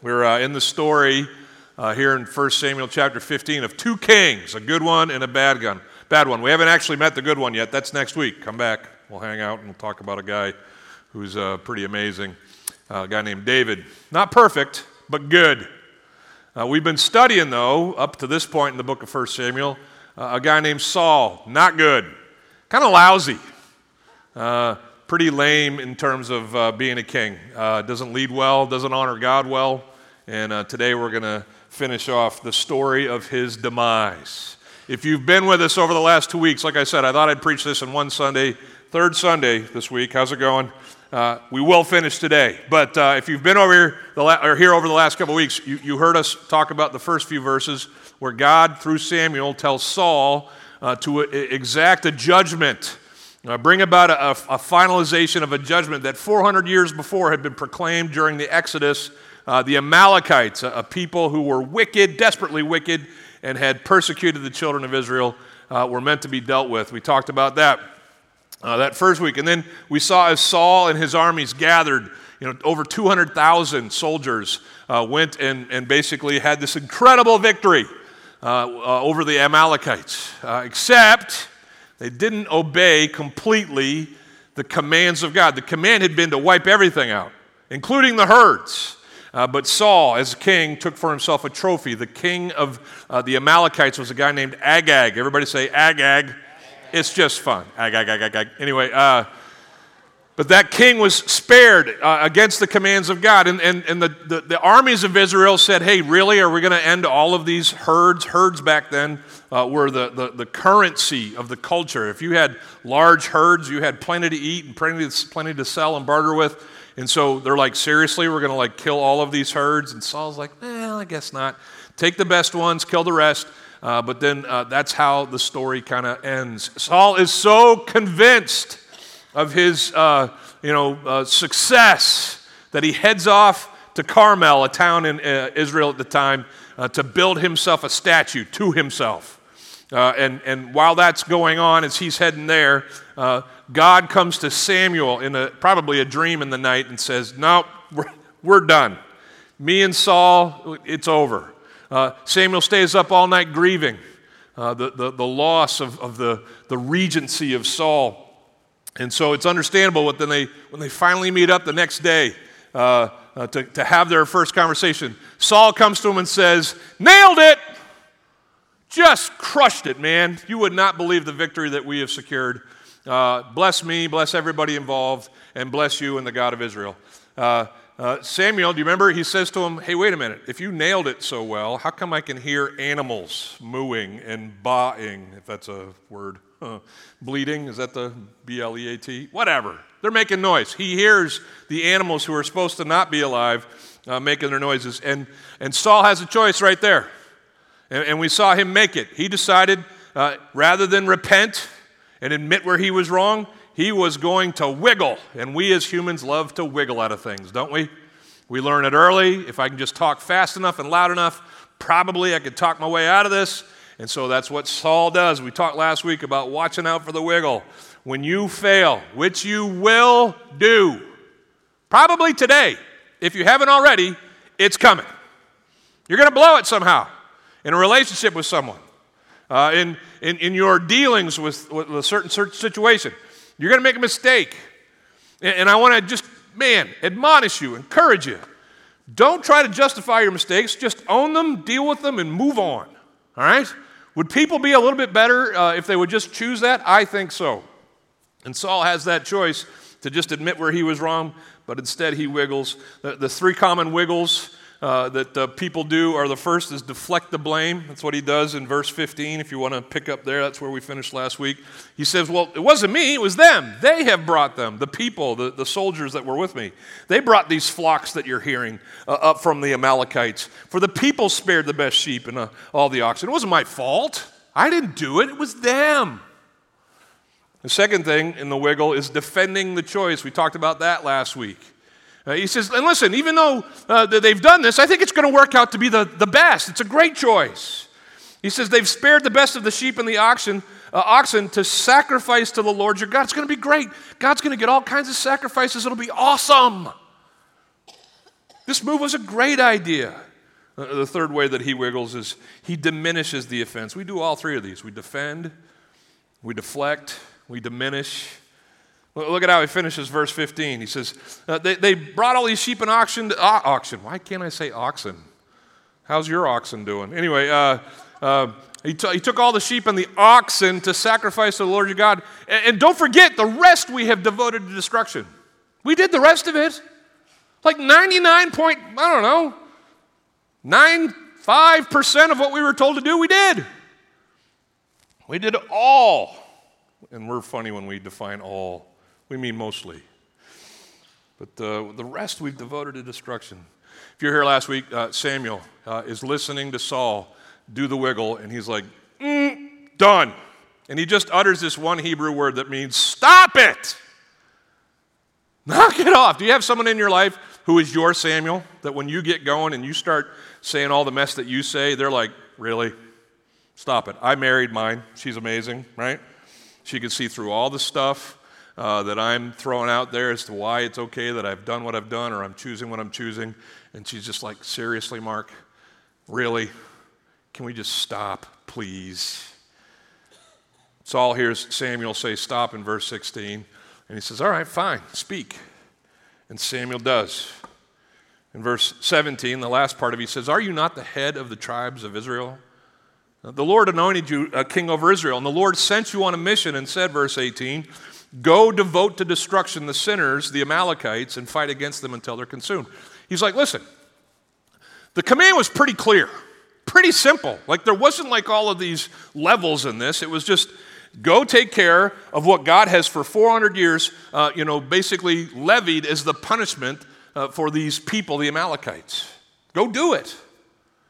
We're uh, in the story uh, here in 1 Samuel chapter 15 of two kings, a good one and a bad one. Bad one. We haven't actually met the good one yet. That's next week. Come back. We'll hang out and we'll talk about a guy who's uh, pretty amazing. Uh, a guy named David. Not perfect, but good. Uh, we've been studying, though, up to this point in the book of 1 Samuel, uh, a guy named Saul. Not good. Kind of lousy. Pretty lame in terms of uh, being a king. Uh, doesn't lead well, doesn't honor God well. And uh, today we're going to finish off the story of his demise. If you've been with us over the last two weeks, like I said, I thought I'd preach this in one Sunday, third Sunday this week. How's it going? Uh, we will finish today. But uh, if you've been over here, la- or here over the last couple of weeks, you, you, heard us talk about the first few verses where God, through Samuel, tells Saul uh, to exact a judgment, uh, bring about a, a, finalization of a judgment that 400 years before had been proclaimed during the Exodus. Uh, the Amalekites, a, a people who were wicked, desperately wicked, and had persecuted the children of Israel uh, were meant to be dealt with. We talked about that uh, that first week. And then we saw as Saul and his armies gathered, you know, over 200,000 soldiers uh, went and, and basically had this incredible victory uh, uh, over the Amalekites, uh, except they didn't obey completely the commands of God. The command had been to wipe everything out, including the herds. Uh, but Saul, as king, took for himself a trophy. The king of uh, the Amalekites was a guy named Agag. Everybody say Agag. It's just fun. Ag, ag, ag, ag, ag. Anyway, uh, but that king was spared uh, against the commands of God. And, and, and the, the, the, armies of Israel said, hey, really? Are we going to end all of these herds? Herds back then uh, were the, the, the, currency of the culture. If you had large herds, you had plenty to eat and plenty plenty to sell and barter with. And so they're like, seriously, we're going to like kill all of these herds? And Saul's like, well, I guess not. Take the best ones, kill the rest. Uh, but then uh, that's how the story kind of ends. Saul is so convinced of his, uh, you know, uh, success that he heads off to Carmel, a town in uh, Israel at the time, uh, to build himself a statue to himself. and, and while that's going on, as he's heading there, God comes to Samuel in a, probably a dream in the night and says, No, we're, we're done. Me and Saul, it's over. Uh, Samuel stays up all night grieving uh, the, the, the, loss of, of the, the regency of Saul. And so it's understandable when they, when they finally meet up the next day uh, uh to, to have their first conversation. Saul comes to him and says, Nailed it! Just crushed it, man. You would not believe the victory that we have secured. Uh, bless me, bless everybody involved, and bless you and the God of Israel. Uh, uh, Samuel, do you remember? He says to him, Hey, wait a minute. If you nailed it so well, how come I can hear animals mooing and baaing, if that's a word? Uh, bleating, is that the B L E A T? Whatever. They're making noise. He hears the animals who are supposed to not be alive uh, making their noises. And, and Saul has a choice right there. And, and we saw him make it. He decided, uh, rather than repent, and admit where he was wrong, he was going to wiggle. And we as humans love to wiggle out of things, don't we? We learn it early. If I can just talk fast enough and loud enough, probably I could talk my way out of this. And so that's what Saul does. We talked last week about watching out for the wiggle. When you fail, which you will do, probably today, if you haven't already, it's coming. You're going to blow it somehow in a relationship with someone uh, in, in, in your dealings with, with a certain, certain situation. You're going to make a mistake. And, and I want to just, man, admonish you, encourage you. Don't try to justify your mistakes. Just own them, deal with them, and move on. All right? Would people be a little bit better uh, if they would just choose that? I think so. And Saul has that choice to just admit where he was wrong, but instead he wiggles. The, the three common wiggles uh, that uh, people do are the first is deflect the blame. That's what he does in verse 15. If you want to pick up there, that's where we finished last week. He says, Well, it wasn't me, it was them. They have brought them, the people, the, the soldiers that were with me. They brought these flocks that you're hearing uh, up from the Amalekites. For the people spared the best sheep and uh, all the oxen. It wasn't my fault. I didn't do it, it was them. The second thing in the wiggle is defending the choice. We talked about that last week. Uh, he says, and listen, even though uh, they've done this, I think it's going to work out to be the, the best. It's a great choice. He says, they've spared the best of the sheep and the oxen, uh, oxen to sacrifice to the Lord your God. It's going to be great. God's going to get all kinds of sacrifices. It'll be awesome. This move was a great idea. Uh, the third way that he wiggles is he diminishes the offense. We do all three of these we defend, we deflect, we diminish. Look at how he finishes verse 15. He says, uh, they, they, brought all these sheep and auction, to, uh, auction. Why can't I say oxen? How's your oxen doing? Anyway, uh, uh, he, t- he, took all the sheep and the oxen to sacrifice to the Lord your God. And, and don't forget, the rest we have devoted to destruction. We did the rest of it. Like 99 point, I don't know, 95% of what we were told to do, we did. We did all. And we're funny when we define all, we mean mostly. But uh, the rest we've devoted to destruction. If you're here last week, uh, Samuel uh, is listening to Saul do the wiggle, and he's like, mm, done. And he just utters this one Hebrew word that means, stop it. Knock it off. Do you have someone in your life who is your Samuel that when you get going and you start saying all the mess that you say, they're like, really? Stop it. I married mine. She's amazing, right? She can see through all the stuff uh, that I'm throwing out there as to why it's okay that I've done what I've done or I'm choosing what I'm choosing. And she's just like, seriously, Mark? Really? Can we just stop, please? Saul hears Samuel say, Stop in verse 16. And he says, All right, fine, speak. And Samuel does. In verse 17, the last part of it, he says, Are you not the head of the tribes of Israel? The Lord anointed you a king over Israel, and the Lord sent you on a mission and said, verse 18, Go devote to destruction the sinners, the Amalekites, and fight against them until they're consumed. He's like, Listen, the command was pretty clear, pretty simple. Like there wasn't like all of these levels in this. It was just Go take care of what God has for 400 years, uh, you know, basically levied as the punishment uh, for these people, the Amalekites. Go do it.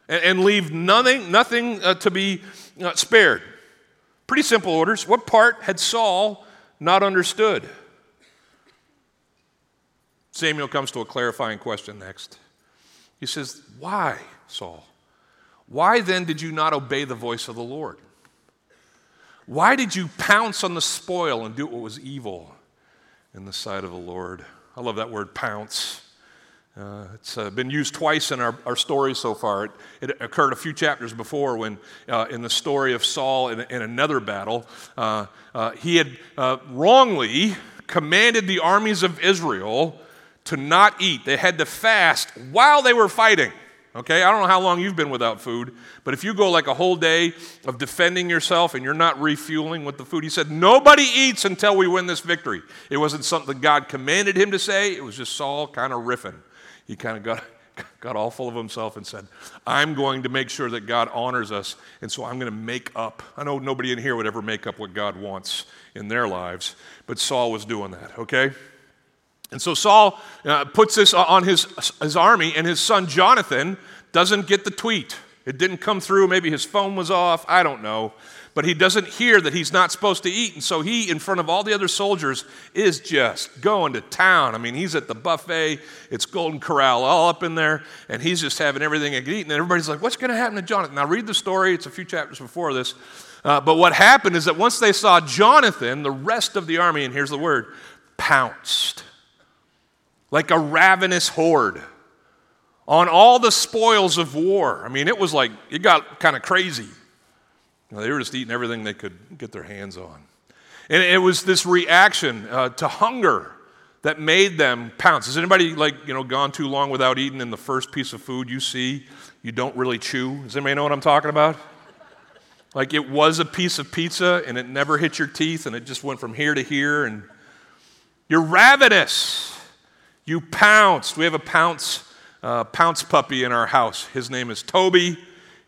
And, and leave nothing, nothing uh, to be uh, spared. Pretty simple orders. What part had Saul not understood? Samuel comes to a clarifying question next. He says, Why, Saul? Why then did you not obey the voice of the Lord? Why did you pounce on the spoil and do what was evil in the sight of the Lord? I love that word, pounce. Uh, it's uh, been used twice in our, our story so far. It, it, occurred a few chapters before when, uh, in the story of Saul in, in another battle, uh, uh, he had uh, wrongly commanded the armies of Israel to not eat. They had to fast while they were fighting. Okay, I don't know how long you've been without food, but if you go like a whole day of defending yourself and you're not refueling with the food, he said, Nobody eats until we win this victory. It wasn't something God commanded him to say, it was just Saul kind of riffing. He kind of got, got all full of himself and said, I'm going to make sure that God honors us, and so I'm going to make up. I know nobody in here would ever make up what God wants in their lives, but Saul was doing that, okay? And so Saul uh, puts this on his, his army, and his son Jonathan doesn't get the tweet. It didn't come through. Maybe his phone was off. I don't know. But he doesn't hear that he's not supposed to eat. And so he, in front of all the other soldiers, is just going to town. I mean, he's at the buffet. It's Golden Corral all up in there. And he's just having everything he can eat. And everybody's like, what's going to happen to Jonathan? Now, read the story. It's a few chapters before this. Uh, but what happened is that once they saw Jonathan, the rest of the army, and here's the word, pounced like a ravenous horde on all the spoils of war. I mean, it was like, it got kind of crazy. You know, they were just eating everything they could get their hands on. And it was this reaction uh, to hunger that made them pounce. Has anybody, like, you know, gone too long without eating and the first piece of food you see, you don't really chew? Does anybody know what I'm talking about? Like, it was a piece of pizza and it never hit your teeth and it just went from here to here and you're ravenous. You pounced. We have a pounce, uh, pounce puppy in our house. His name is Toby.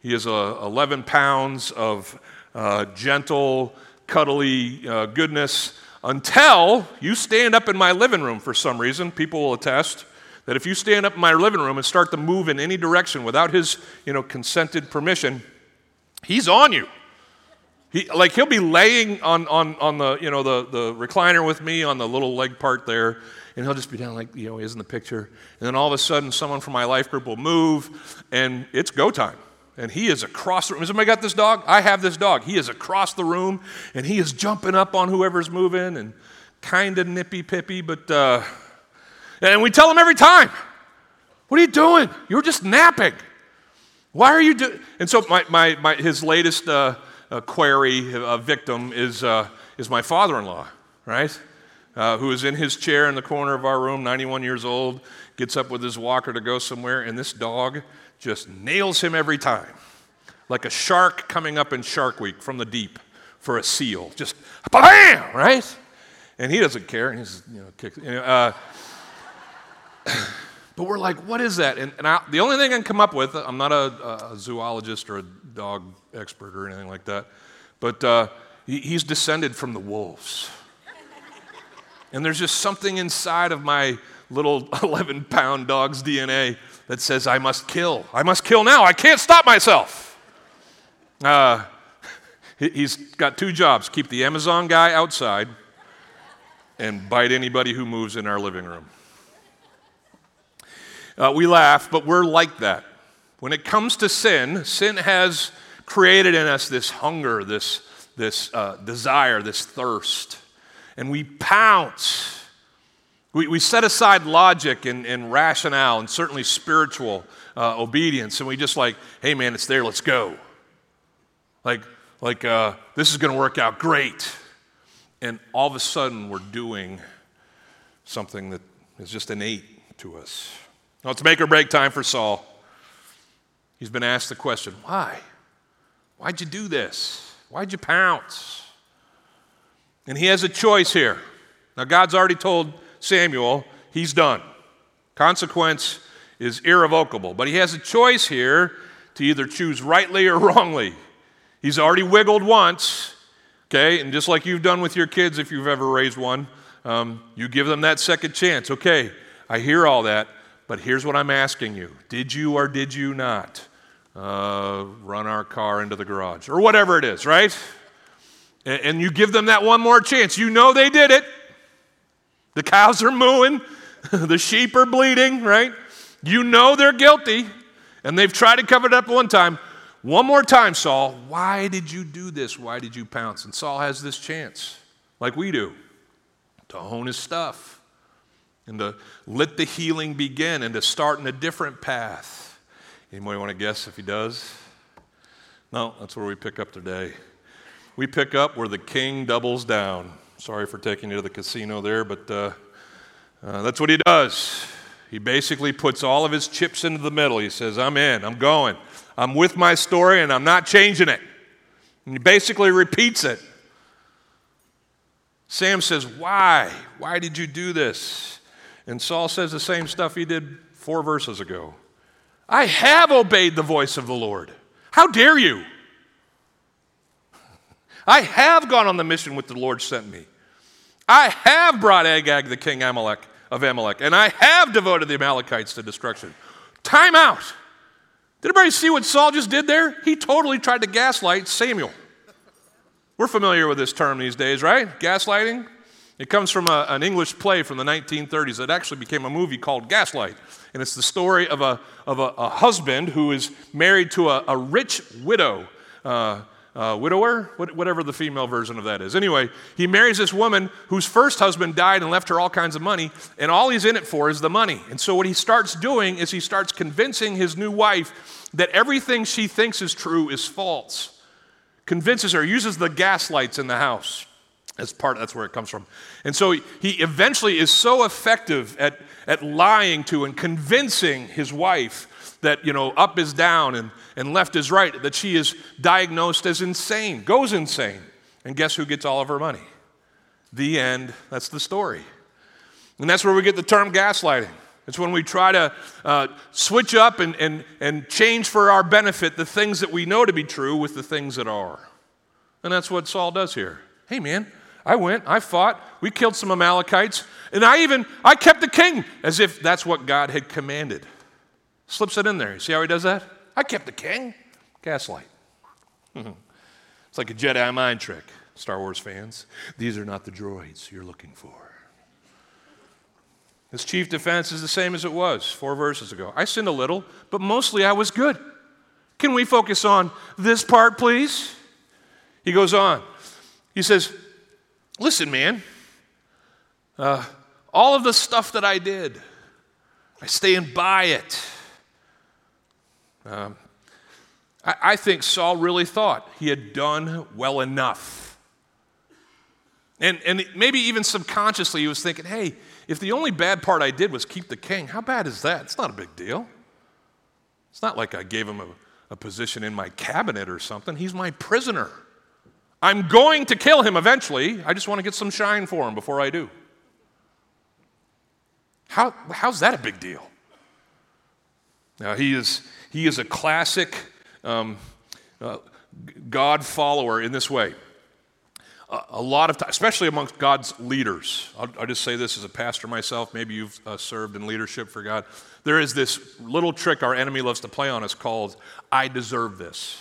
He is uh, 11 pounds of uh, gentle, cuddly uh, goodness until you stand up in my living room for some reason. People will attest that if you stand up in my living room and start to move in any direction without his you know, consented permission, he's on you. He, like he'll be laying on, on, on the, you know, the, the recliner with me on the little leg part there, and he'll just be down like, you know, he is in the picture. And then all of a sudden, someone from my life group will move, and it's go time. And he is across the room. Somebody got this dog? I have this dog. He is across the room, and he is jumping up on whoever's moving, and kind of nippy pippy, but, uh, and we tell him every time. What are you doing? You're just napping. Why are you doing? And so my, my, my, his latest uh, uh, query uh, victim is, uh, is my father-in-law, right? Uh, who is in his chair in the corner of our room, 91 years old, gets up with his walker to go somewhere, and this dog just nails him every time. Like a shark coming up in Shark Week from the deep for a seal. Just bam, right? And he doesn't care. And he's, you know, kicks. You know, uh, but we're like, what is that? And, and I, the only thing I can come up with, I'm not a, a, zoologist or a dog expert or anything like that, but uh, he, he's descended from the wolves. and there's just something inside of my little 11 pound dog's DNA that says, I must kill. I must kill now. I can't stop myself. Uh, he's got two jobs keep the Amazon guy outside and bite anybody who moves in our living room. Uh, we laugh, but we're like that. When it comes to sin, sin has created in us this hunger, this, this uh, desire, this thirst. And we pounce. We, we set aside logic and, and rationale and certainly spiritual uh, obedience, and we just like, hey man, it's there, let's go. Like, like uh, this is going to work out great. And all of a sudden, we're doing something that is just innate to us. Now, it's make or break time for Saul. He's been asked the question why? Why'd you do this? Why'd you pounce? And he has a choice here. Now, God's already told Samuel he's done. Consequence is irrevocable. But he has a choice here to either choose rightly or wrongly. He's already wiggled once, okay? And just like you've done with your kids if you've ever raised one, um, you give them that second chance. Okay, I hear all that. But here's what I'm asking you Did you or did you not uh, run our car into the garage? Or whatever it is, right? And, and you give them that one more chance. You know they did it. The cows are mooing, the sheep are bleeding, right? You know they're guilty, and they've tried to cover it up one time. One more time, Saul, why did you do this? Why did you pounce? And Saul has this chance, like we do, to hone his stuff and to let the healing begin and to start in a different path. Anybody want to guess if he does? No, that's where we pick up today. We pick up where the king doubles down. Sorry for taking you to the casino there, but uh, uh, that's what he does. He basically puts all of his chips into the middle. He says, I'm in, I'm going, I'm with my story, and I'm not changing it. And he basically repeats it. Sam says, Why? Why did you do this? And Saul says the same stuff he did four verses ago. I have obeyed the voice of the Lord. How dare you? I have gone on the mission which the Lord sent me. I have brought Agag, the king Amalek of Amalek, and I have devoted the Amalekites to destruction. Time out. Did everybody see what Saul just did there? He totally tried to gaslight Samuel. We're familiar with this term these days, right? Gaslighting. It comes from a, an English play from the 1930s that actually became a movie called Gaslight. And it's the story of a, of a, a husband who is married to a, a rich widow. Uh, uh, widower, whatever the female version of that is. Anyway, he marries this woman whose first husband died and left her all kinds of money, and all he's in it for is the money. And so, what he starts doing is he starts convincing his new wife that everything she thinks is true is false. Convinces her, uses the gaslights in the house. As part, that's where it comes from. And so he, he eventually is so effective at, at lying to and convincing his wife that, you know, up is down and, and left is right, that she is diagnosed as insane, goes insane. And guess who gets all of her money? The end. That's the story. And that's where we get the term gaslighting. It's when we try to uh, switch up and, and, and change for our benefit the things that we know to be true with the things that are. And that's what Saul does here. Hey, man, I went, I fought, we killed some Amalekites, and I even I kept the king as if that's what God had commanded. Slips it in there. You see how he does that? I kept the king. Gaslight. it's like a Jedi mind trick, Star Wars fans. These are not the droids you're looking for. His chief defense is the same as it was four verses ago. I sinned a little, but mostly I was good. Can we focus on this part, please? He goes on. He says, Listen, man, uh, all of the stuff that I did, I stand by it. Um, I, I think Saul really thought he had done well enough. And, and maybe even subconsciously he was thinking, hey, if the only bad part I did was keep the king, how bad is that? It's not a big deal. It's not like I gave him a, a position in my cabinet or something. He's my prisoner. I'm going to kill him eventually. I just want to get some shine for him before I do. How, how's that a big deal? Now, he is, he is a classic um, uh, God follower in this way. A, a lot of times, especially amongst God's leaders, I'll, I'll, just say this as a pastor myself, maybe you've uh, served in leadership for God. There is this little trick our enemy loves to play on us called, I deserve this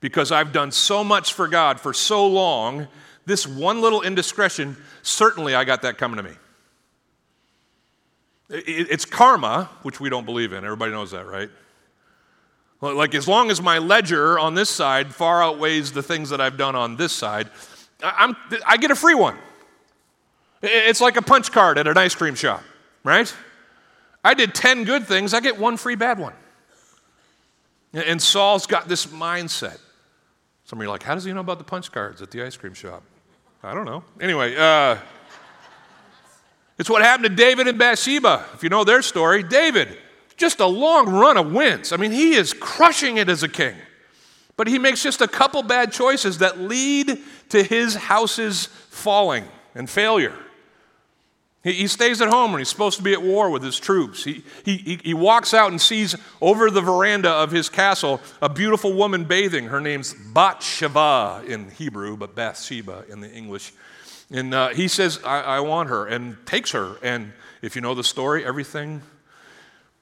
because I've done so much for God for so long, this one little indiscretion, certainly I got that coming to me. It's karma, which we don't believe in. Everybody knows that, right? Like, as long as my ledger on this side far outweighs the things that I've done on this side, I'm, I get a free one. It's like a punch card at an ice cream shop, right? I did 10 good things, I get one free bad one. And Saul's got this mindset. Some of you are like, how does he know about the punch cards at the ice cream shop? I don't know. Anyway, uh, it's what happened to David and Bathsheba. If you know their story, David, just a long run of wins. I mean, he is crushing it as a king. But he makes just a couple bad choices that lead to his house's falling and failure. He, he stays at home when he's supposed to be at war with his troops. He, he, he walks out and sees over the veranda of his castle a beautiful woman bathing. Her name's Bathsheba in Hebrew, but Bathsheba in the English. And uh, he says, I, I want her, and takes her. And if you know the story, everything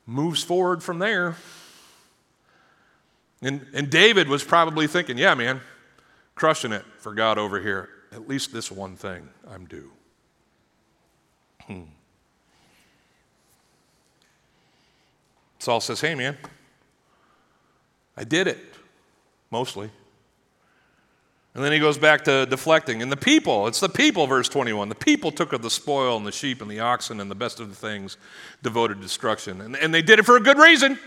moves forward from there. And, and David was probably thinking, yeah, man, crushing it for God over here. At least this one thing I'm due. Hmm. Saul says, Hey, man, I did it, mostly. And then he goes back to deflecting. And the people, it's the people, verse 21. The people took of the spoil and the sheep and the oxen and the best of the things devoted to destruction. And, and they did it for a good reason.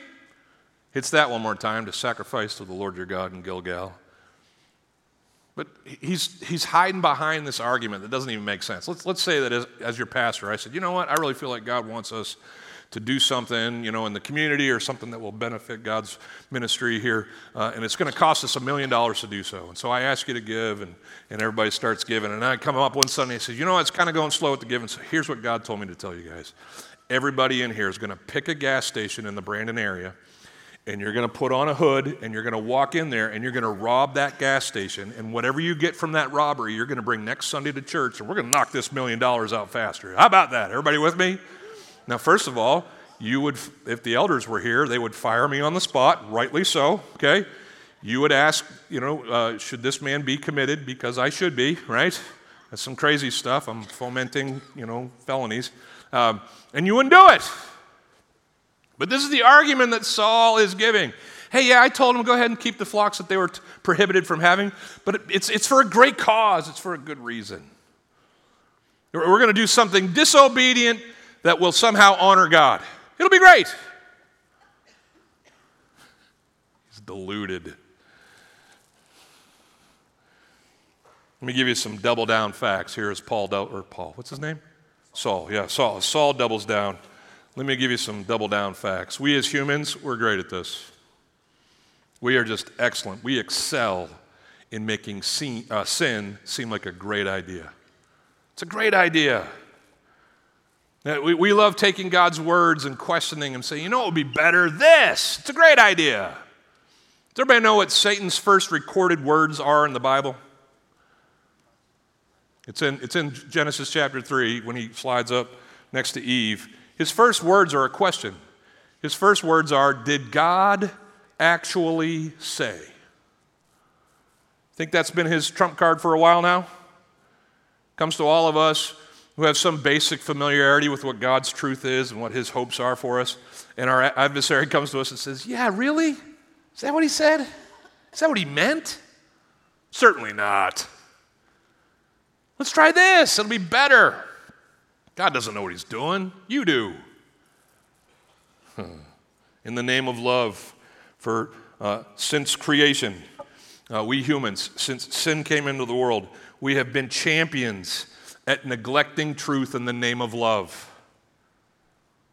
Hits that one more time to sacrifice to the Lord your God in Gilgal. But he's, he's hiding behind this argument that doesn't even make sense. Let's, let's say that as, as your pastor, I said, you know what? I really feel like God wants us to do something, you know, in the community or something that will benefit God's ministry here, uh, and it's going to cost us a million dollars to do so. And so I ask you to give, and, and everybody starts giving. And I come up one Sunday and say, you know, it's kind of going slow with the giving. So here's what God told me to tell you guys. Everybody in here is going to pick a gas station in the Brandon area and you're going to put on a hood and you're going to walk in there and you're going to rob that gas station and whatever you get from that robbery you're going to bring next sunday to church and we're going to knock this million dollars out faster how about that everybody with me now first of all you would if the elders were here they would fire me on the spot rightly so okay? You would ask you know uh, should this man be committed? Because i should be right? That's some crazy stuff. I'm fomenting you know felonies. Um, and you wouldn't do it. But this is the argument that Saul is giving. Hey, yeah, I told him go ahead and keep the flocks that they were t- prohibited from having, but it's, it's for a great cause, it's for a good reason. We're going to do something disobedient that will somehow honor God. It'll be great. He's deluded. Let me give you some double down facts. Here is Paul, or Paul, what's his name? Saul, yeah, Saul. Saul doubles down. Let me give you some double down facts. We as humans, we're great at this. We are just excellent. We excel in making sin, uh, sin seem like a great idea. It's a great idea. We, we love taking God's words and questioning and saying, you know what would be better? This. It's a great idea. Does everybody know what Satan's first recorded words are in the Bible? It's in, it's in Genesis chapter 3 when he slides up next to Eve. His first words are a question. His first words are Did God actually say? Think that's been his trump card for a while now? Comes to all of us who have some basic familiarity with what God's truth is and what his hopes are for us. And our adversary comes to us and says, Yeah, really? Is that what he said? Is that what he meant? Certainly not. Let's try this, it'll be better. God doesn't know what he's doing. You do. in the name of love. For uh, since creation, uh, we humans, since sin came into the world, we have been champions at neglecting truth in the name of love.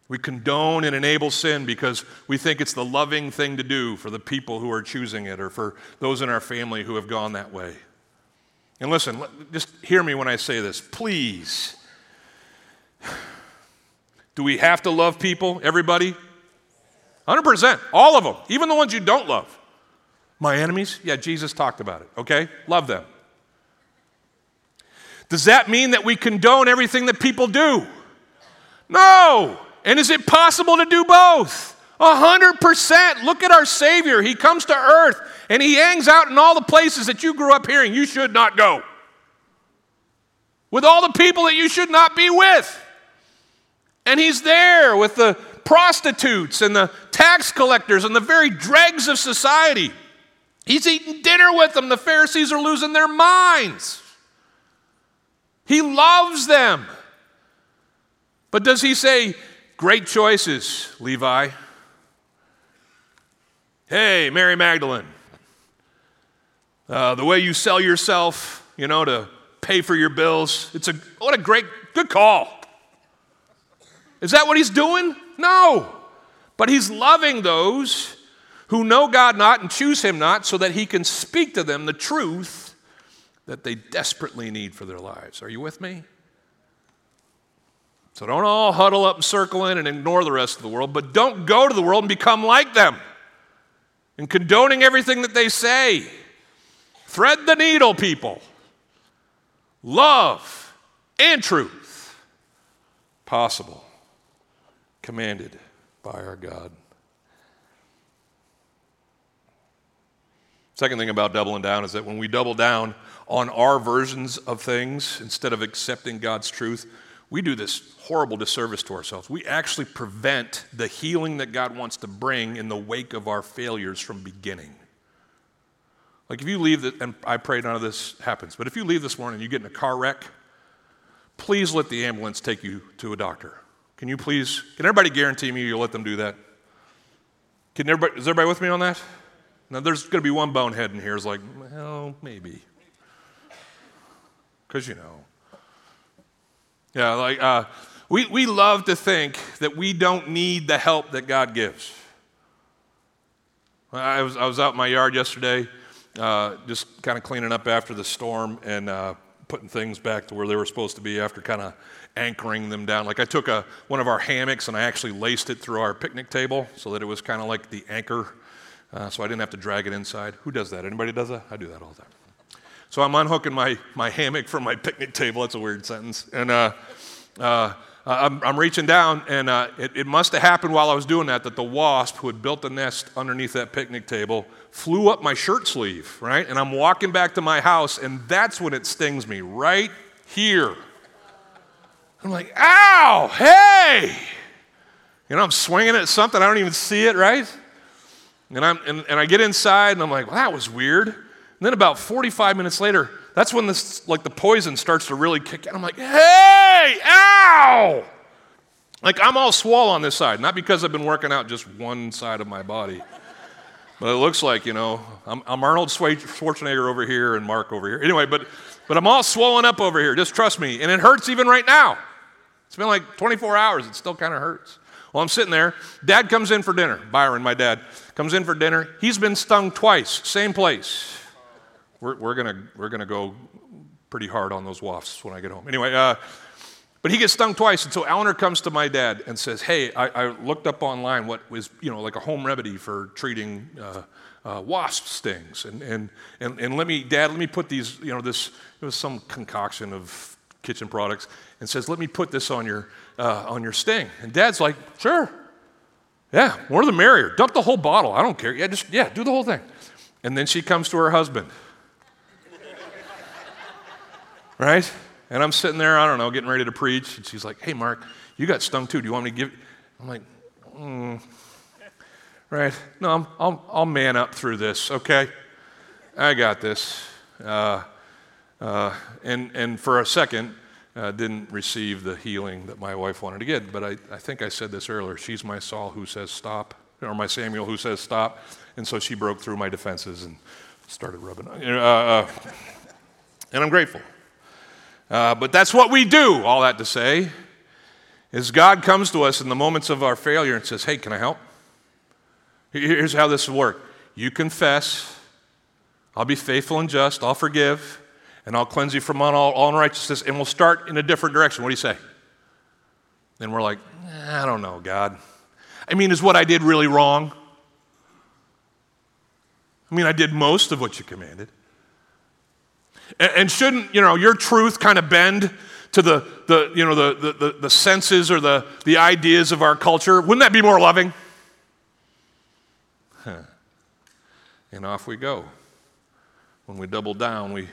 We condone and enable sin because we think it's the loving thing to do for the people who are choosing it or for those in our family who have gone that way. And listen, just hear me when I say this. Please. Do we have to love people, everybody? 100%. All of them, even the ones you don't love. My enemies? Yeah, Jesus talked about it, okay? Love them. Does that mean that we condone everything that people do? No. And is it possible to do both? A hundred percent. Look at our Savior. He comes to earth and he hangs out in all the places that you grew up hearing you should not go. With all the people that you should not be with. And he's there with the prostitutes and the tax collectors and the very dregs of society. He's eating dinner with them. The Pharisees are losing their minds. He loves them. But does he say, Great choices, Levi? Hey, Mary Magdalene, uh, the way you sell yourself, you know, to pay for your bills, it's a, what a great, good call. Is that what he's doing? No. But he's loving those who know God not and choose him not so that he can speak to them the truth that they desperately need for their lives. Are you with me? So don't all huddle up and circle in and ignore the rest of the world, but don't go to the world and become like them and condoning everything that they say. Thread the needle, people. Love and truth. Possible. Commanded by our God. Second thing about doubling down is that when we double down on our versions of things instead of accepting God's truth, we do this horrible disservice to ourselves. We actually prevent the healing that God wants to bring in the wake of our failures from beginning. Like if you leave, the, and I pray none of this happens, but if you leave this morning and you get in a car wreck, please let the ambulance take you to a doctor. Can you please, can everybody guarantee me you'll let them do that? Can everybody, is everybody with me on that? Now there's going to be one bonehead in here is like, well, maybe. Because you know. Yeah, like uh, we, we love to think that we don't need the help that God gives. I was, I was out in my yard yesterday, uh, just kind of cleaning up after the storm and uh, putting things back to where they were supposed to be after kind of anchoring them down. Like I took a, one of our hammocks and I actually laced it through our picnic table so that it was kind of like the anchor, uh, so I didn't have to drag it inside. Who does that? Anybody does that? I do that all the time. So I'm unhooking my, my hammock from my picnic table. That's a weird sentence. And uh, uh, I'm, I'm, reaching down, and uh, it, it must have happened while I was doing that that the wasp who had built the nest underneath that picnic table flew up my shirt sleeve, right? And I'm walking back to my house, and that's when it stings me, right here. I'm like, ow, hey! You know, I'm swinging at something, I don't even see it, right? And, I'm, and, and I get inside, and I'm like, well, that was weird. And then about 45 minutes later, that's when this, like the poison starts to really kick in. I'm like, hey, ow! Like I'm all swole on this side, not because I've been working out just one side of my body. But it looks like, you know, I'm, I'm Arnold Schwarzenegger over here and Mark over here. Anyway, but, but I'm all swollen up over here. Just trust me. And it hurts even right now. It's been like 24 hours. It still kind of hurts. Well, I'm sitting there. Dad comes in for dinner. Byron, my dad, comes in for dinner. He's been stung twice, same place we're, we're going we're gonna go pretty hard on those wasps when I get home. Anyway, uh, but he gets stung twice. And so Eleanor comes to my dad and says, Hey, I, I looked up online what was, you know, like a home remedy for treating uh, uh, wasp stings. And, and, and, and let me, Dad, let me put these, you know, this, it was some concoction of kitchen products, and says, Let me put this on your, uh, on your sting. And Dad's like, Sure. Yeah, more the merrier. Dump the whole bottle. I don't care. Yeah, just, yeah, do the whole thing. And then she comes to her husband right? And I'm sitting there, I don't know, getting ready to preach. And she's like, hey, Mark, you got stung too. Do you want me to give? I'm like, mm. right? No, I'm, I'll, I'll man up through this, okay? I got this. Uh, uh, and, and for a second, uh, didn't receive the healing that my wife wanted to get. But I, I think I said this earlier. She's my Saul who says stop, or my Samuel who says stop. And so she broke through my defenses and started rubbing. Uh, uh, and I'm grateful. Uh, but that's what we do, all that to say, is God comes to us in the moments of our failure and says, Hey, can I help? Here's how this will work you confess, I'll be faithful and just, I'll forgive, and I'll cleanse you from all, unrighteousness, and we'll start in a different direction. What do you say? And we're like, I don't know, God. I mean, is what I did really wrong? I mean, I did most of what you commanded. And shouldn't, you know, your truth kind of bend to the, the you know, the, the, the senses or the, the ideas of our culture? Wouldn't that be more loving? Huh. And off we go. When we double down, we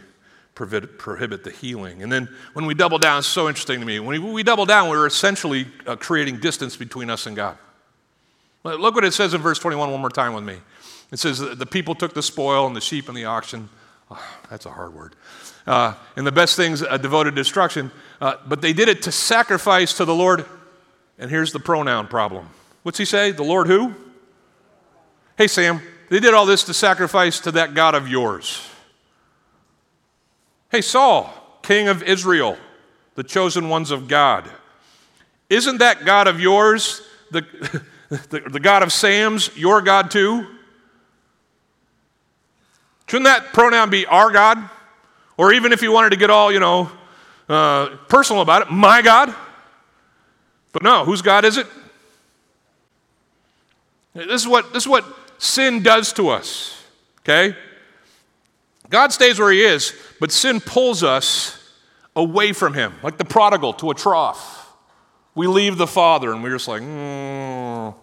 prohibit, the healing. And then when we double down, it's so interesting to me. When we, we double down, we're essentially uh, creating distance between us and God. Look what it says in verse 21 one more time with me. It says, The people took the spoil and the sheep and the oxen Oh, that's a hard word. Uh, and the best things uh, devoted to destruction. Uh, but they did it to sacrifice to the Lord. And here's the pronoun problem. What's he say? The Lord who? Hey, Sam, they did all this to sacrifice to that God of yours. Hey, Saul, king of Israel, the chosen ones of God. Isn't that God of yours, the, the, the God of Sam's, your God too? Shouldn't that pronoun be our God? Or even if you wanted to get all, you know, uh, personal about it, my God? But no, whose God is it? This is what, this is what sin does to us, okay? God stays where He is, but sin pulls us away from Him, like the prodigal to a trough. We leave the Father and we're just like, mm.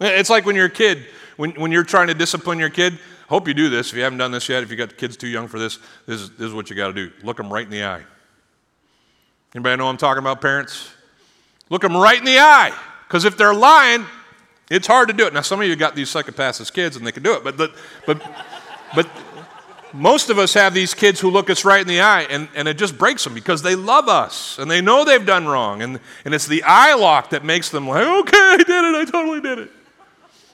It's like when you're a kid, when, when you're trying to discipline your kid, hope you do this. If you haven't done this yet, if you got kids too young for this, this is, this is what you got to do. Look them right in the eye. Anybody know I'm talking about, parents? Look them right in the eye. Because if they're lying, it's hard to do it. Now, some of you got these psychopaths as kids and they can do it, but, but, but, but most of us have these kids who look us right in the eye and, and it just breaks them because they love us and they know they've done wrong. And, and it's the eye lock that makes them like, okay, I did it, I totally did it.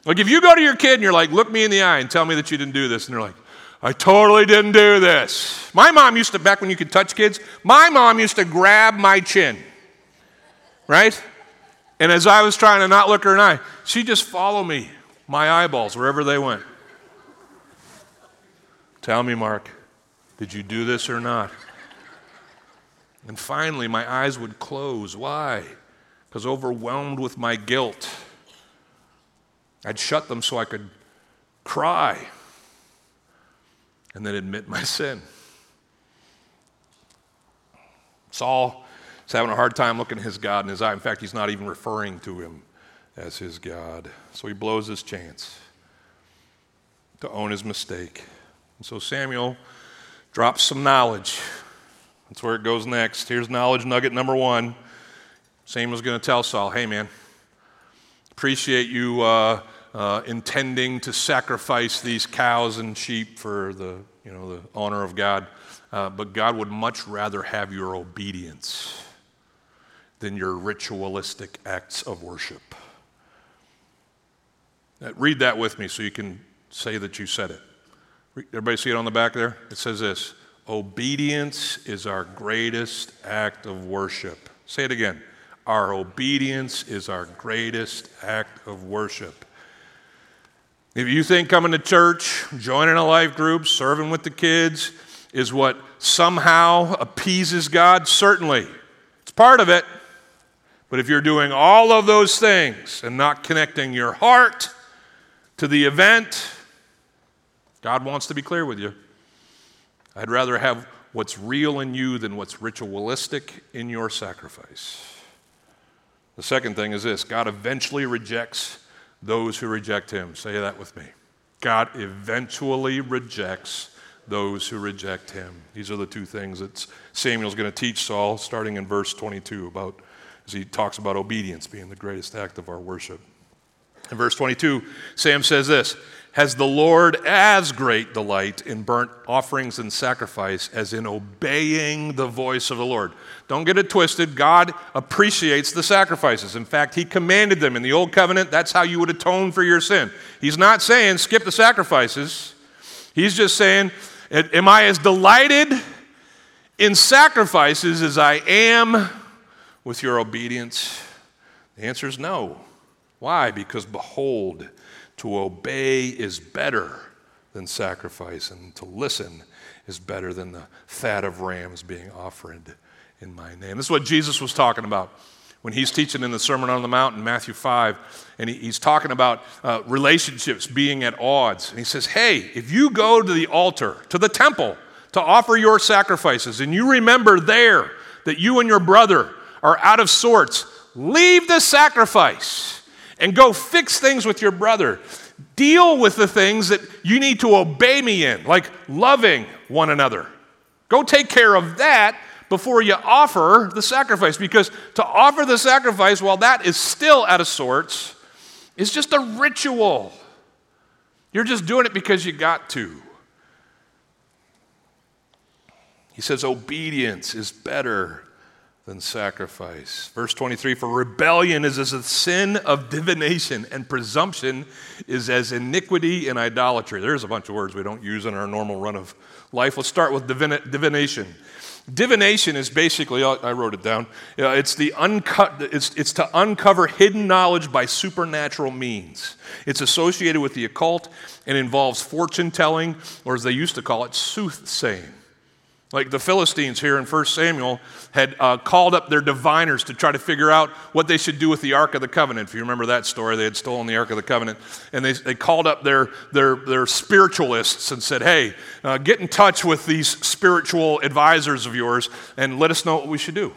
Like if you go to your kid and you're like, look me in the eye and tell me that you didn't do this, and they're like, I totally didn't do this. My mom used to, back when you could touch kids, my mom used to grab my chin, right? And as I was trying to not look her in the eye, she'd just follow me, my eyeballs, wherever they went. Tell me, Mark, did you do this or not? And finally, my eyes would close. Why? Because overwhelmed with my guilt. I'd shut them so I could cry and then admit my sin. Saul is having a hard time looking at his God in his eye. In fact, he's not even referring to him as his God. So he blows his chance to own his mistake. And so Samuel drops some knowledge. That's where it goes next. Here's knowledge nugget number one. Samuel's going to tell Saul, hey, man, appreciate you uh, uh, intending to sacrifice these cows and sheep for the, you know, the honor of God. Uh, but God would much rather have your obedience than your ritualistic acts of worship. Uh, read that with me so you can say that you said it. Everybody see it on the back there? It says this Obedience is our greatest act of worship. Say it again. Our obedience is our greatest act of worship. If you think coming to church, joining a life group, serving with the kids is what somehow appeases God, certainly. It's part of it. But if you're doing all of those things and not connecting your heart to the event, God wants to be clear with you. I'd rather have what's real in you than what's ritualistic in your sacrifice. The second thing is this God eventually rejects those who reject him. Say that with me. God eventually rejects those who reject him. These are the two things that Samuel's going to teach Saul, starting in verse 22, about as he talks about obedience being the greatest act of our worship. In verse 22, Sam says this Has the Lord as great delight in burnt offerings and sacrifice as in obeying the voice of the Lord? Don't get it twisted. God appreciates the sacrifices. In fact, He commanded them in the Old Covenant. That's how you would atone for your sin. He's not saying skip the sacrifices, He's just saying, Am I as delighted in sacrifices as I am with your obedience? The answer is no. Why? Because behold, to obey is better than sacrifice, and to listen is better than the fat of rams being offered in my name. This is what Jesus was talking about when he's teaching in the Sermon on the Mount in Matthew 5, and he, he's talking about uh, relationships being at odds. And he says, Hey, if you go to the altar, to the temple, to offer your sacrifices, and you remember there that you and your brother are out of sorts, leave the sacrifice and go fix things with your brother. Deal with the things that you need to obey me in, like loving one another. Go take care of that before you offer the sacrifice, because to offer the sacrifice while that is still out of sorts is just a ritual. You're just doing it because you got to. He says obedience is better than sacrifice. Verse 23 For rebellion is as a sin of divination, and presumption is as iniquity and idolatry. There's a bunch of words we don't use in our normal run of life. Let's start with divination. Divination is basically, oh, I wrote it down, uh, it's, the uncut, it's, it's to uncover hidden knowledge by supernatural means. It's associated with the occult and involves fortune telling, or as they used to call it, soothsaying. Like the Philistines here in 1 Samuel had uh, called up their diviners to try to figure out what they should do with the Ark of the Covenant. If you remember that story, they had stolen the Ark of the Covenant. And they, they called up their, their, their spiritualists and said, Hey, uh, get in touch with these spiritual advisors of yours and let us know what we should do.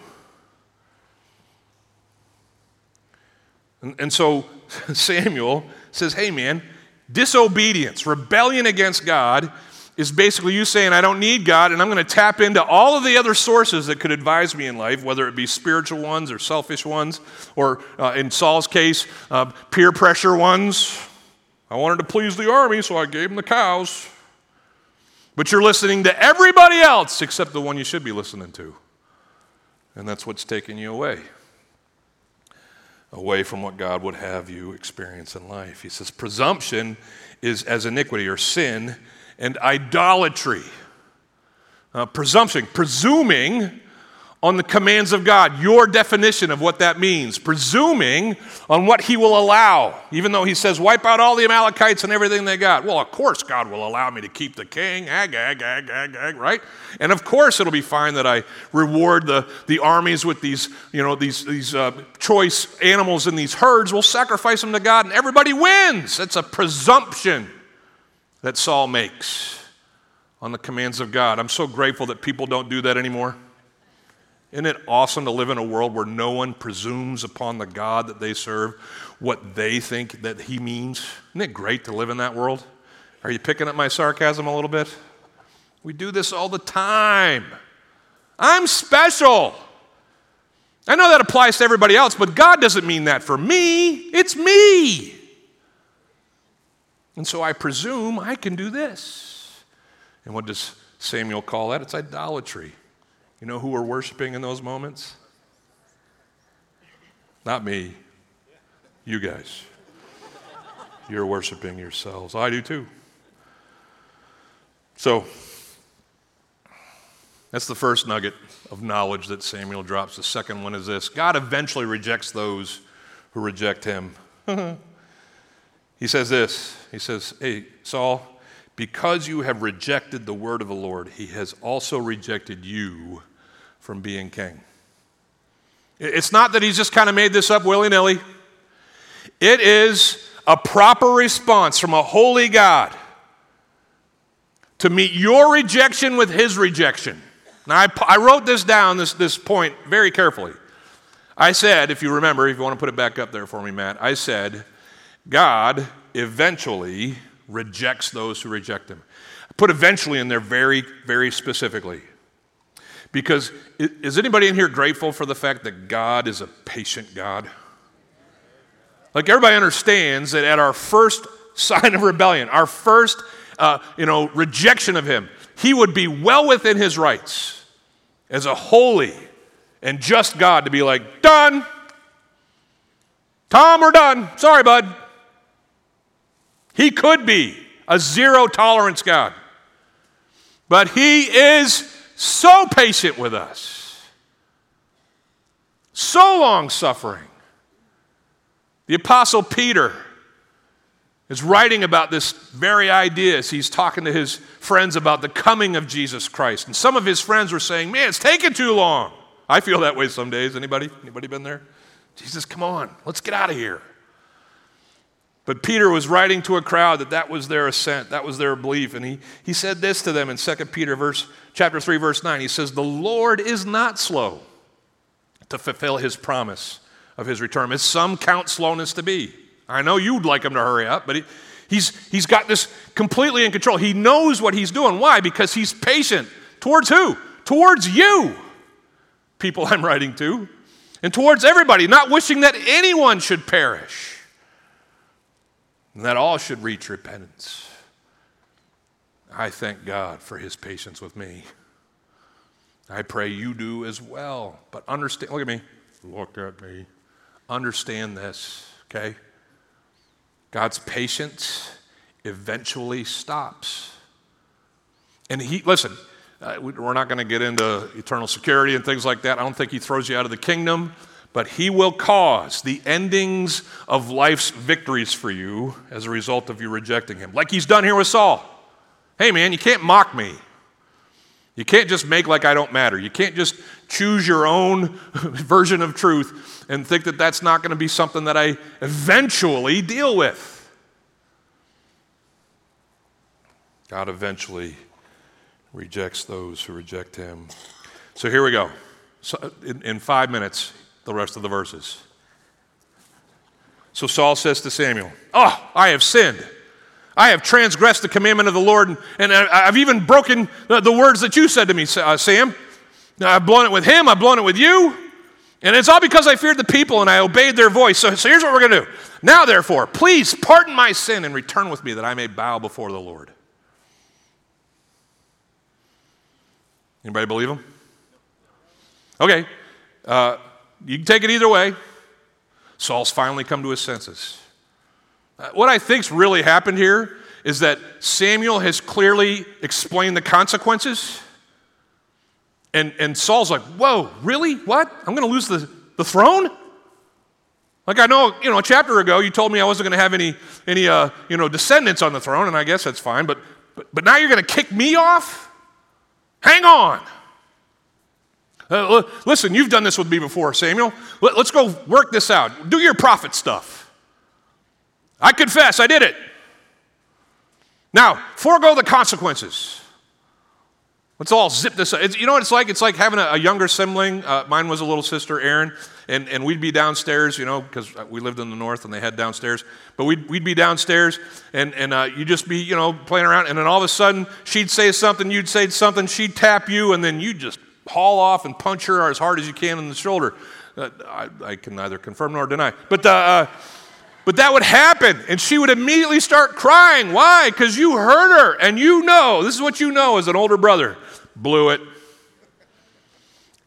And, and so Samuel says, Hey, man, disobedience, rebellion against God is basically you saying, I don't need God, and I'm going to tap into all of the other sources that could advise me in life, whether it be spiritual ones or selfish ones, or uh, in Saul's case, uh, peer pressure ones. I wanted to please the army, so I gave him the cows. But you're listening to everybody else except the one you should be listening to. And that's what's taking you away. Away from what God would have you experience in life. He says, presumption is as iniquity or sin and idolatry. Uh, presumption, presuming on the commands of God, your definition of what that means, presuming on what He will allow, even though He says, wipe out all the Amalekites and everything they got. Well, of course, God will allow me to keep the king, ag, ag, ag, ag, ag, right? And of course, it'll be fine that I reward the, the armies with these, you know, these, these uh, choice animals in these herds. We'll sacrifice them to God and everybody wins. That's a presumption that Saul makes on the commands of God. I'm so grateful that people don't do that anymore. Isn't it awesome to live in a world where no one presumes upon the God that they serve what they think that he means? Isn't it great to live in that world? Are you picking up my sarcasm a little bit? We do this all the time. I'm special. I know that applies to everybody else, but God doesn't mean that for me. It's me. And so I presume I can do this. And what does Samuel call that? It's idolatry. You know who we're worshiping in those moments? Not me. You guys. You're worshiping yourselves. I do too. So, that's the first nugget of knowledge that Samuel drops. The second one is this God eventually rejects those who reject him. He says this He says, Hey, Saul, because you have rejected the word of the Lord, he has also rejected you from being king. It's not that he's just kind of made this up willy nilly, it is a proper response from a holy God to meet your rejection with his rejection. Now, I, I wrote this down, this, this point, very carefully. I said, if you remember, if you want to put it back up there for me, Matt, I said, God eventually rejects those who reject him. I put eventually in there very, very specifically. Because is anybody in here grateful for the fact that God is a patient God? Like everybody understands that at our first sign of rebellion, our first uh, you know, rejection of him, he would be well within his rights as a holy and just God to be like, done. Tom, we're done. Sorry, bud. He could be a zero tolerance God. But he is so patient with us, so long suffering. The Apostle Peter is writing about this very idea as he's talking to his friends about the coming of Jesus Christ. And some of his friends were saying, Man, it's taking too long. I feel that way some days. Anybody? Anybody been there? Jesus, come on, let's get out of here. But Peter was writing to a crowd that that was their assent, that was their belief. And he, he said this to them in 2 Peter verse, chapter 3, verse 9. He says, The Lord is not slow to fulfill his promise of his return, as some count slowness to be. I know you'd like him to hurry up, but he, he's, he's got this completely in control. He knows what he's doing. Why? Because he's patient. Towards who? Towards you, people I'm writing to, and towards everybody, not wishing that anyone should perish, and that all should reach repentance. I thank God for his patience with me. I pray you do as well. But understand, look at me. Look at me. Understand this, okay? God's patience eventually stops. And he, listen, uh, we're not going to get into eternal security and things like that. I don't think he throws you out of the kingdom, but he will cause the endings of life's victories for you as a result of you rejecting him, like he's done here with Saul. Hey, man, you can't mock me. You can't just make like I don't matter. You can't just choose your own version of truth and think that that's not going to be something that I eventually deal with. God eventually rejects those who reject him. So here we go. So in, in five minutes, the rest of the verses. So Saul says to Samuel, Oh, I have sinned. I have transgressed the commandment of the Lord, and, and I've even broken the, the, words that you said to me, uh, Sam. I've blown it with him, I've blown it with you, and it's all because I feared the people and I obeyed their voice. So, so here's what we're going to do. Now, therefore, please pardon my sin and return with me that I may bow before the Lord. Anybody believe him? Okay. Uh, you can take it either way. Saul's finally come to his senses. Uh, what I think's really happened here is that Samuel has clearly explained the consequences. And, and Saul's like, whoa, really? What? I'm going to lose the, the throne? Like I know, you know, a chapter ago you told me I wasn't going to have any, any uh, you know, descendants on the throne, and I guess that's fine. But, but, but now you're going to kick me off? Hang on. Uh, listen, you've done this with me before, Samuel. Let, let's go work this out. Do your prophet stuff. I confess, I did it. Now, forego the consequences. Let's all zip this up. It's, you know what it's like? It's like having a, a younger sibling. Uh, mine was a little sister, Erin, and, and we'd be downstairs, you know, because we lived in the north and they had downstairs. But we'd, we'd be downstairs, and, and uh, you'd just be, you know, playing around, and then all of a sudden she'd say something, you'd say something, she'd tap you, and then you'd just haul off and punch her as hard as you can in the shoulder. Uh, I, I, can neither confirm nor deny. But uh, uh but that would happen, and she would immediately start crying. Why? Because you hurt her, and you know, this is what you know as an older brother blew it.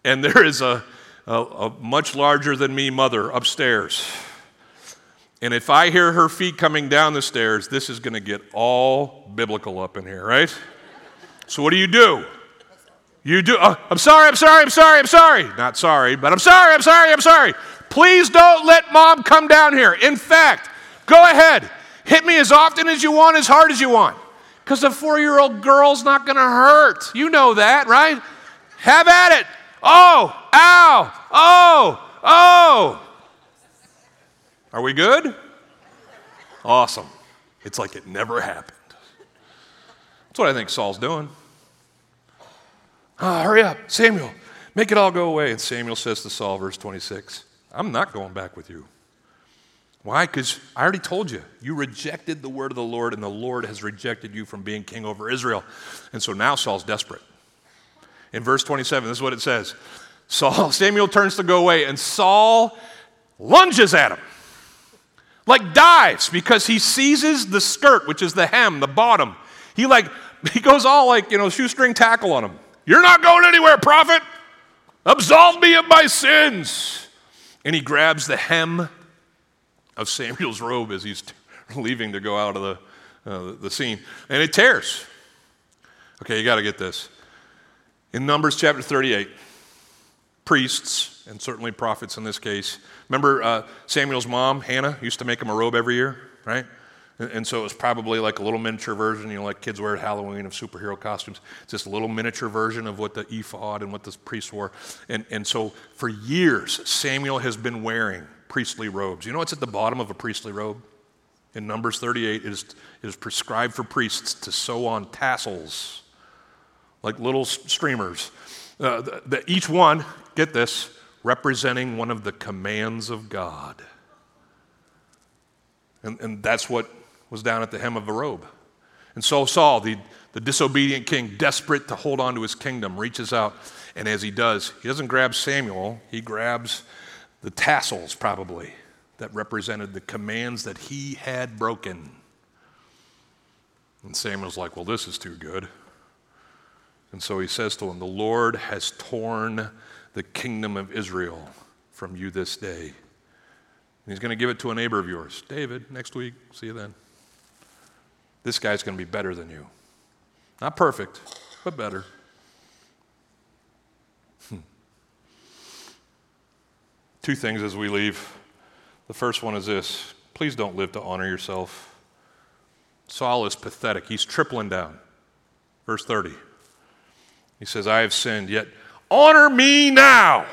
And there is a, a, a much larger than me mother upstairs. And if I hear her feet coming down the stairs, this is going to get all biblical up in here, right? So, what do you do? You do, oh, I'm sorry, I'm sorry, I'm sorry, I'm sorry. Not sorry, but I'm sorry, I'm sorry, I'm sorry. Please don't let mom come down here. In fact, go ahead. Hit me as often as you want, as hard as you want. Because a four year old girl's not going to hurt. You know that, right? Have at it. Oh, ow, oh, oh. Are we good? Awesome. It's like it never happened. That's what I think Saul's doing. Oh, hurry up, Samuel, make it all go away. And Samuel says to Saul, verse 26, I'm not going back with you. Why? Because I already told you, you rejected the word of the Lord, and the Lord has rejected you from being king over Israel. And so now Saul's desperate. In verse 27, this is what it says Saul, Samuel turns to go away, and Saul lunges at him. like dies because he seizes the skirt, which is the hem, the bottom. He like he goes all like, you know, shoestring tackle on him. You're not going anywhere, prophet. Absolve me of my sins. And he grabs the hem of Samuel's robe as he's leaving to go out of the, uh, the scene. And it tears. Okay, you got to get this. In Numbers chapter 38, priests, and certainly prophets in this case, remember uh, Samuel's mom, Hannah, used to make him a robe every year, right? And so it was probably like a little miniature version, you know, like kids wear at Halloween of superhero costumes. It's just a little miniature version of what the ephod and what the priests wore. And, and so for years, Samuel has been wearing priestly robes. You know what's at the bottom of a priestly robe? In Numbers 38, it is, it is prescribed for priests to sew on tassels, like little streamers. Uh, the, the, each one, get this, representing one of the commands of God. And, and that's what was down at the hem of a robe. And so Saul, the, the disobedient king, desperate to hold on to his kingdom, reaches out. And as he does, he doesn't grab Samuel, he grabs the tassels, probably, that represented the commands that he had broken. And Samuel's like, Well, this is too good. And so he says to him, The Lord has torn the kingdom of Israel from you this day. And he's going to give it to a neighbor of yours. David, next week. See you then. This guy's going to be better than you. Not perfect, but better. Hmm. Two things as we leave. The first one is this please don't live to honor yourself. Saul is pathetic. He's tripling down. Verse 30. He says, I have sinned, yet honor me now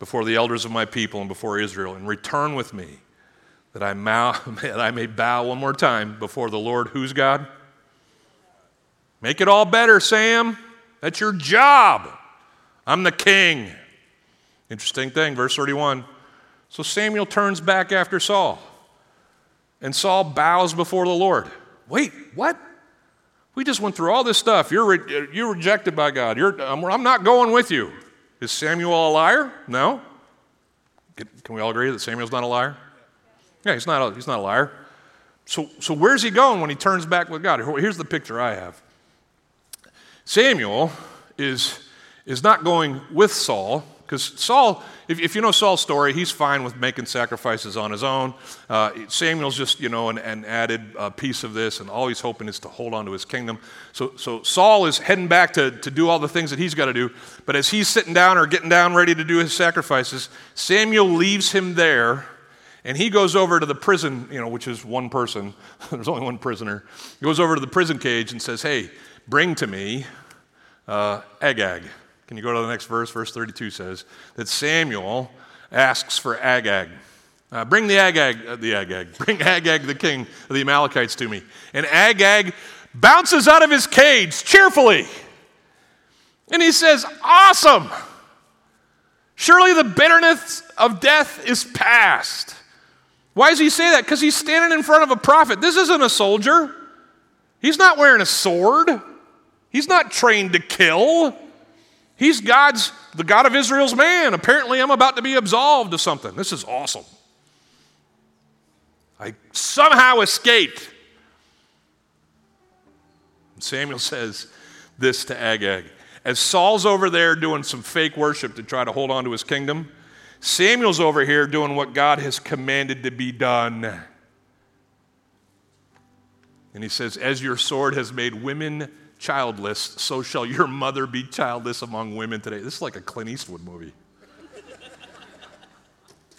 before the elders of my people and before Israel, and return with me that I, that I may bow one more time before the Lord, who's God? Make it all better, Sam. That's your job. I'm the king. Interesting thing, verse 31. So Samuel turns back after Saul, and Saul bows before the Lord. Wait, what? We just went through all this stuff. You're, re- you're rejected by God. You're, I'm not going with you. Is Samuel a liar? No. Can we all agree that Samuel's not a liar? Yeah, he's not a, he's not a liar. So, so where's he going when he turns back with God? Here's the picture I have Samuel is, is not going with Saul, because Saul, if, if, you know Saul's story, he's fine with making sacrifices on his own. Uh, Samuel's just, you know, an, an added uh, piece of this, and all he's hoping is to hold on to his kingdom. So, so Saul is heading back to, to do all the things that he's got to do. But as he's sitting down or getting down ready to do his sacrifices, Samuel leaves him there, and he goes over to the prison, you know, which is one person. There's only one prisoner. He goes over to the prison cage and says, Hey, bring to me uh, Agag. Can you go to the next verse? Verse 32 says that Samuel asks for Agag. Uh, bring the Agag, uh, the Agag, bring Agag, the king of the Amalekites, to me. And Agag bounces out of his cage cheerfully. And he says, Awesome! Surely the bitterness of death is past. Why does he say that? Because he's standing in front of a prophet. This isn't a soldier. He's not wearing a sword. He's not trained to kill. He's God's, the God of Israel's man. Apparently, I'm about to be absolved of something. This is awesome. I somehow escaped. Samuel says this to Agag. As Saul's over there doing some fake worship to try to hold on to his kingdom, Samuel's over here doing what God has commanded to be done. And he says, As your sword has made women childless, so shall your mother be childless among women today. This is like a Clint Eastwood movie.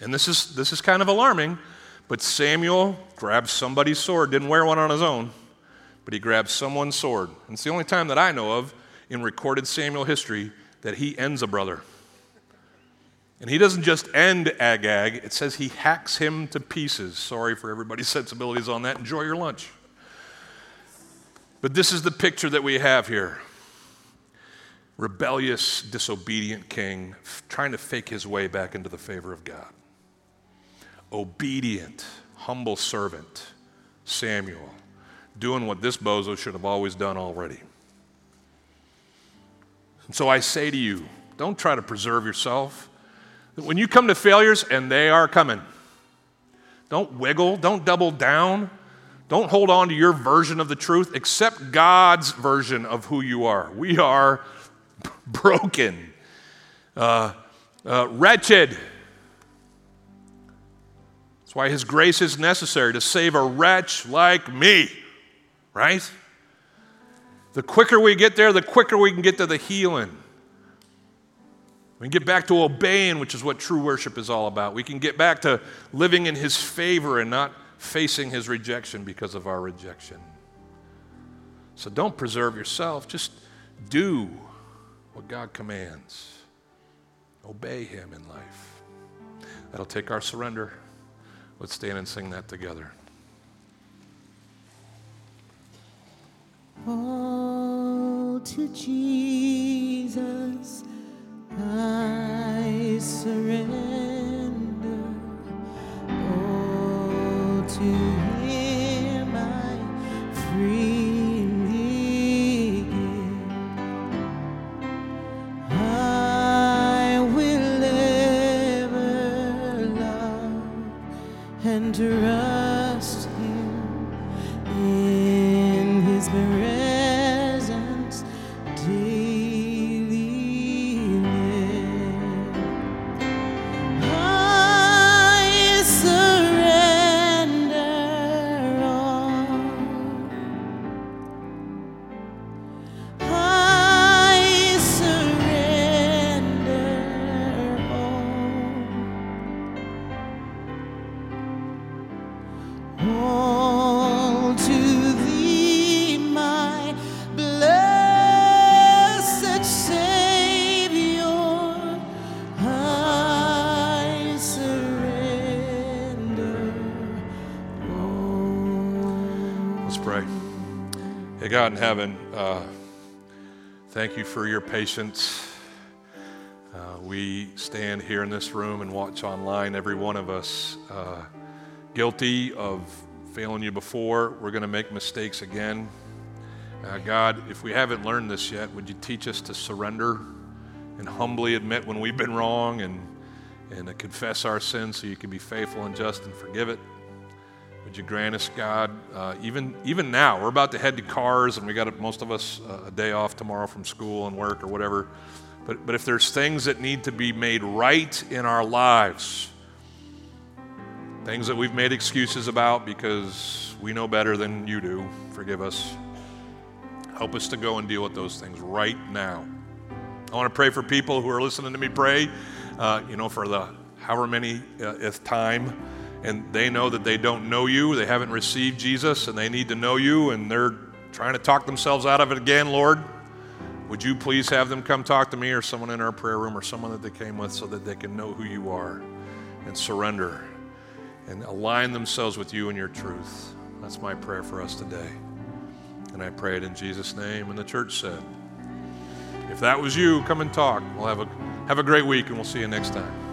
and this is, this is kind of alarming, but Samuel grabs somebody's sword, didn't wear one on his own, but he grabs someone's sword. And it's the only time that I know of in recorded Samuel history that he ends a brother. And he doesn't just end Agag, it says he hacks him to pieces. Sorry for everybody's sensibilities on that. Enjoy your lunch. But this is the picture that we have here rebellious, disobedient king trying to fake his way back into the favor of God. Obedient, humble servant, Samuel, doing what this bozo should have always done already. And so I say to you, don't try to preserve yourself. When you come to failures, and they are coming, Don't wiggle. Don't double down. Don't hold on to your version of the truth. Accept God's version of who you are. We are broken, uh, uh, wretched. That's why His grace is necessary to save a wretch like me, right? The quicker we get there, the quicker we can get to the healing. We can get back to obeying, which is what true worship is all about. We can get back to living in His favor and not facing His rejection because of our rejection. So don't preserve yourself, just do what God commands. Obey Him in life. That'll take our surrender. Let's stand and sing that together. All to Jesus I surrender. All to Him I freely give. I will ever love and trust pray. Hey, God in heaven, uh, thank you for your patience. Uh, we stand here in this room and watch online, every one of us uh, guilty of failing you before. We're going to make mistakes again. Uh, God, if we haven't learned this yet, would you teach us to surrender and humbly admit when we've been wrong and, and confess our sins so you can be faithful and just and forgive it? Would you grant us, God, uh, even, even now, we're about to head to cars and we got most of us uh, a day off tomorrow from school and work or whatever. But, but if there's things that need to be made right in our lives, things that we've made excuses about because we know better than you do, forgive us. Help us to go and deal with those things right now. I want to pray for people who are listening to me pray, uh, you know, for the however many uh, time, and they know that they don't know you, they haven't received Jesus, and they need to know you, and they're trying to talk themselves out of it again, Lord. Would you please have them come talk to me or someone in our prayer room or someone that they came with so that they can know who you are and surrender and align themselves with you and your truth? That's my prayer for us today. And I pray it in Jesus' name. And the church said, if that was you, come and talk. We'll have a, have a great week and we'll see you next time.